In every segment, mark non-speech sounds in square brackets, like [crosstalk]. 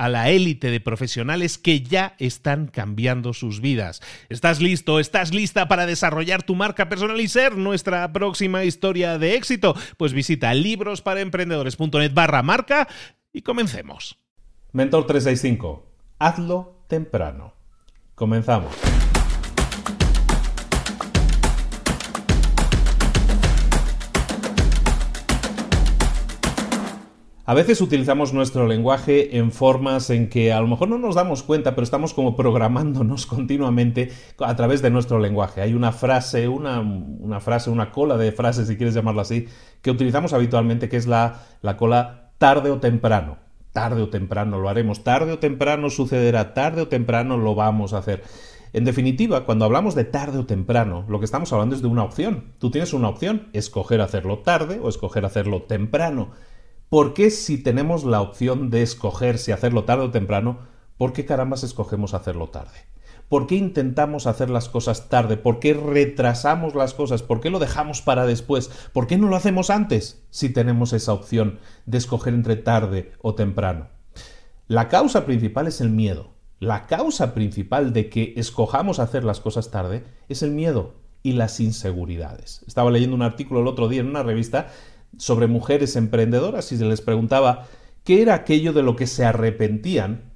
a la élite de profesionales que ya están cambiando sus vidas. ¿Estás listo? ¿Estás lista para desarrollar tu marca personal y ser nuestra próxima historia de éxito? Pues visita librosparaemprendedores.net barra marca y comencemos. Mentor 365. Hazlo temprano. Comenzamos. A veces utilizamos nuestro lenguaje en formas en que a lo mejor no nos damos cuenta, pero estamos como programándonos [laughs] continuamente a través de nuestro lenguaje. Hay una frase, una, frase, una cola de frases, si quieres llamarla así, que utilizamos habitualmente, que es la, la cola tarde o temprano. Tarde o temprano lo haremos, tarde o temprano sucederá, tarde o temprano lo vamos a hacer. En definitiva, cuando hablamos de tarde o temprano, lo que estamos hablando es de una opción. Tú tienes una opción, escoger hacerlo tarde o escoger hacerlo temprano. ¿Por qué si tenemos la opción de escoger si hacerlo tarde o temprano, por qué carambas escogemos hacerlo tarde? ¿Por qué intentamos hacer las cosas tarde? ¿Por qué retrasamos las cosas? ¿Por qué lo dejamos para después? ¿Por qué no lo hacemos antes si tenemos esa opción de escoger entre tarde o temprano? La causa principal es el miedo. La causa principal de que escojamos hacer las cosas tarde es el miedo y las inseguridades. Estaba leyendo un artículo el otro día en una revista sobre mujeres emprendedoras y se les preguntaba qué era aquello de lo que se arrepentían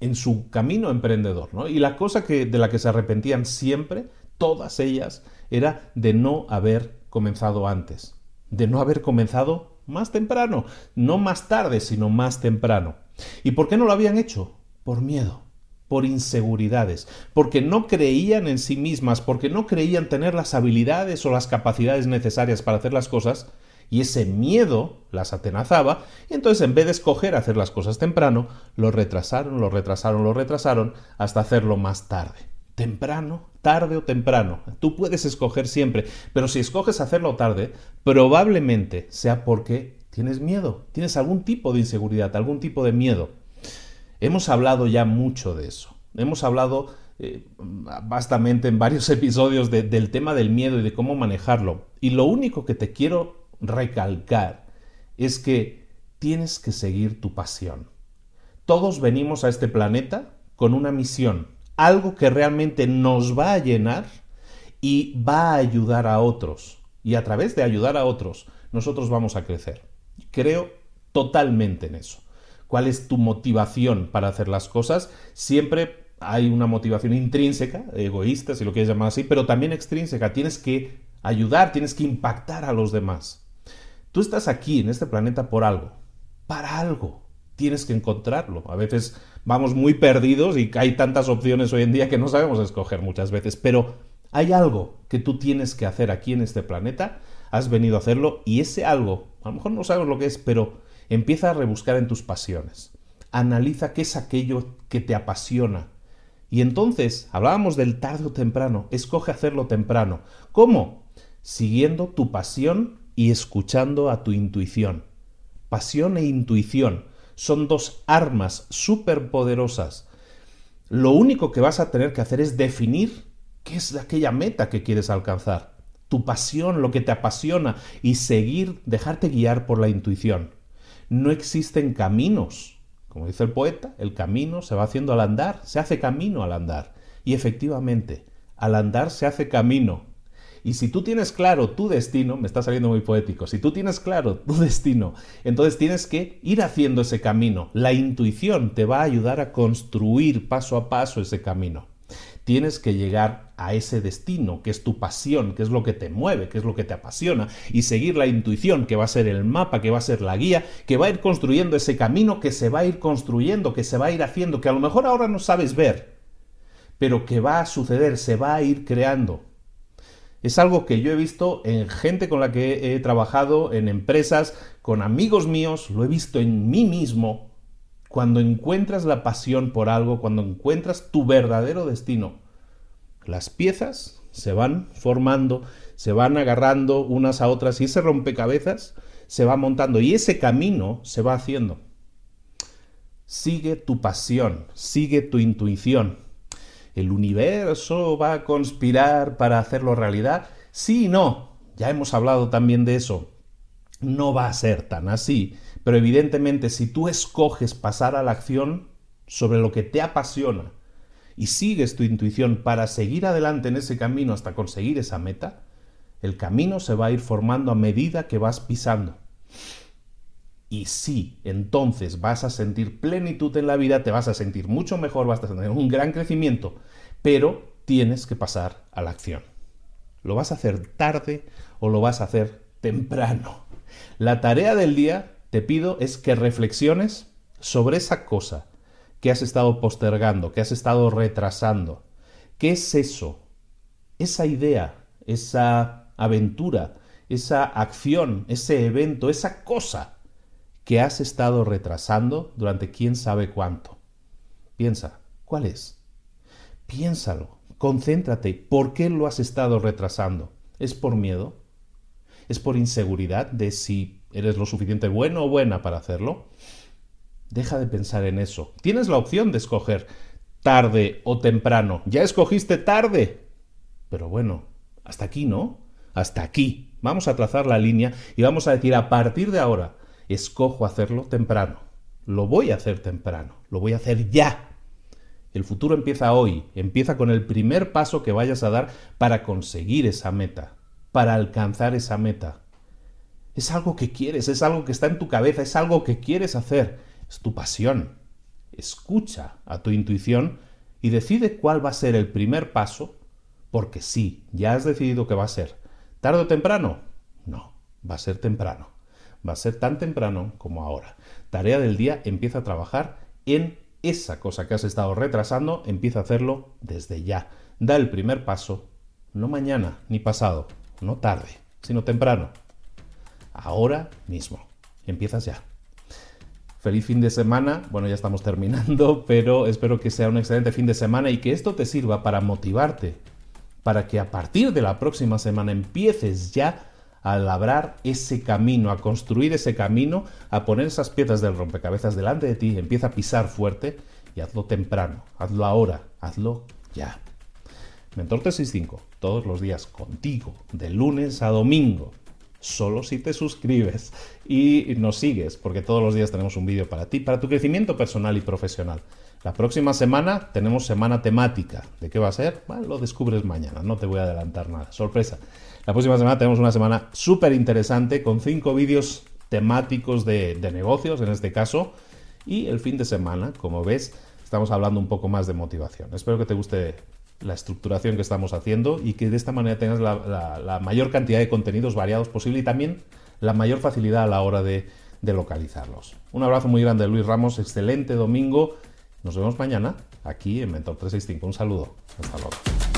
en su camino emprendedor. ¿no? Y la cosa que, de la que se arrepentían siempre, todas ellas, era de no haber comenzado antes, de no haber comenzado más temprano, no más tarde, sino más temprano. ¿Y por qué no lo habían hecho? Por miedo por inseguridades, porque no creían en sí mismas, porque no creían tener las habilidades o las capacidades necesarias para hacer las cosas, y ese miedo las atenazaba, y entonces en vez de escoger hacer las cosas temprano, lo retrasaron, lo retrasaron, lo retrasaron hasta hacerlo más tarde. Temprano, tarde o temprano. Tú puedes escoger siempre, pero si escoges hacerlo tarde, probablemente sea porque tienes miedo, tienes algún tipo de inseguridad, algún tipo de miedo. Hemos hablado ya mucho de eso. Hemos hablado eh, bastante en varios [laughs] episodios del tema del miedo y de cómo manejarlo. Y lo único que te quiero recalcar es que tienes que seguir tu pasión. Todos venimos a este planeta con una misión, algo que realmente nos va a llenar y va a ayudar a otros. Y a través de ayudar a otros, nosotros vamos a crecer. Creo totalmente en eso. ¿Cuál es tu motivación para hacer las cosas? Siempre hay una motivación intrínseca, egoísta, si lo quieres llamar así, pero también extrínseca. Tienes que ayudar, tienes que impactar a los demás. Tú estás aquí en este planeta por algo, para algo. Tienes que encontrarlo. A veces vamos muy perdidos y hay tantas opciones hoy en día que no sabemos escoger muchas veces, pero hay algo que tú tienes que hacer aquí en este planeta, has venido a hacerlo y ese algo, a lo mejor no sabes lo que es, pero empieza a rebuscar en tus pasiones. Analiza qué es aquello que te apasiona. Y entonces, hablábamos del tarde o temprano, escoge hacerlo temprano. ¿Cómo? siguiendo tu pasión y escuchando a tu intuición. Pasión e intuición son dos armas superpoderosas. Lo único que vas a tener que hacer es definir qué es aquella meta que quieres alcanzar, tu pasión, lo que te apasiona y seguir, dejarte guiar por la intuición. No existen caminos. Como dice el poeta, el camino se va haciendo al andar, se hace camino al andar. Y efectivamente, al andar se hace camino. Y si tú tienes claro tu destino, me está saliendo muy poético, si tú tienes claro tu [laughs] destino, entonces tienes que ir haciendo ese camino. La intuición te va a ayudar a construir paso a paso ese camino. Tienes que llegar a ese destino, que es tu pasión, que es lo que te mueve, que es lo que te apasiona, y seguir la intuición, que va a ser el mapa, que va a ser la guía, que va a ir construyendo ese camino, que se va a ir construyendo, que se va a ir haciendo, que a lo mejor ahora no sabes ver, pero que va a suceder, se va a ir creando. Es algo que yo he visto en gente con la que he trabajado, en empresas, con amigos míos, lo he visto en mí mismo. Cuando encuentras la pasión por algo, cuando encuentras tu verdadero destino, las piezas se van formando, se van agarrando unas a otras y ese rompecabezas se va montando y ese camino se va haciendo. Sigue tu pasión, sigue tu intuición, ¿El universo va a conspirar para hacerlo realidad? Sí y no. Ya hemos hablado también de eso. No va a ser tan así, pero evidentemente si tú escoges pasar a la acción sobre lo que te apasiona y sigues tu intuición para seguir adelante en ese camino hasta conseguir esa meta, el camino se va a ir formando a medida que vas pisando. Y sí, entonces vas a sentir plenitud en la vida, te vas a sentir mucho mejor, vas a tener un gran crecimiento, pero tienes que pasar a la acción. ¿Lo vas a hacer tarde o lo vas a hacer temprano? La tarea del día, te pido, es que reflexiones sobre esa cosa que has estado postergando, que has estado retrasando. ¿Qué es eso? Esa idea, esa aventura, esa acción, ese evento, esa cosa que has estado retrasando durante quién sabe cuánto. Piensa, ¿cuál es? Piénsalo, concéntrate, ¿por qué lo has estado retrasando? ¿Es por miedo? ¿Es por inseguridad de si eres lo suficiente bueno o buena para hacerlo? Deja de pensar en eso. Tienes la opción de escoger tarde o temprano. Ya escogiste tarde. Pero bueno, hasta aquí, ¿no? Hasta aquí. Vamos a trazar la línea y vamos a decir a partir de ahora, escojo hacerlo temprano. Lo voy a hacer temprano, lo voy a hacer ya. El futuro empieza hoy, empieza con el primer paso que vayas a dar para conseguir esa meta, para alcanzar esa meta. Es algo que quieres, es algo que está en tu cabeza, es algo que quieres hacer, es tu pasión. Escucha a tu intuición y decide cuál va a ser el primer paso, porque sí, ya has decidido que va a ser. ¿Tarde o temprano? No, va a ser temprano va a ser tan temprano como ahora. Tarea del día, empieza a trabajar en esa cosa que has estado retrasando, empieza a hacerlo desde ya. Da el primer paso, no mañana ni pasado, no tarde, sino temprano. Ahora mismo. Empiezas ya. Feliz fin de semana. Bueno, ya estamos terminando, [laughs] pero espero que sea un excelente fin de semana y que esto te sirva para motivarte, para que a partir de la próxima semana empieces ya a labrar ese camino, a construir ese camino, a poner esas piezas del rompecabezas delante de ti, empieza a pisar fuerte y hazlo temprano, hazlo ahora, hazlo ya. Mentor 365, todos los días contigo, de lunes a domingo, solo si te suscribes y nos sigues, porque todos los días tenemos un vídeo para ti, para tu crecimiento personal y profesional. La próxima semana tenemos semana temática. ¿De qué va a ser? Lo descubres mañana, no te voy a adelantar nada. Sorpresa. La próxima semana tenemos una semana súper interesante con cinco vídeos temáticos de, negocios, en este caso. Y el fin de semana, como ves, estamos hablando un poco más de motivación. Espero que te guste la estructuración que estamos haciendo y que de esta manera tengas la, mayor cantidad de contenidos variados posible y también la mayor facilidad a la hora de, de localizarlos. Un abrazo muy grande, Luis Ramos. Excelente domingo. Nos vemos mañana aquí en Mentor 365. Un saludo. Hasta luego.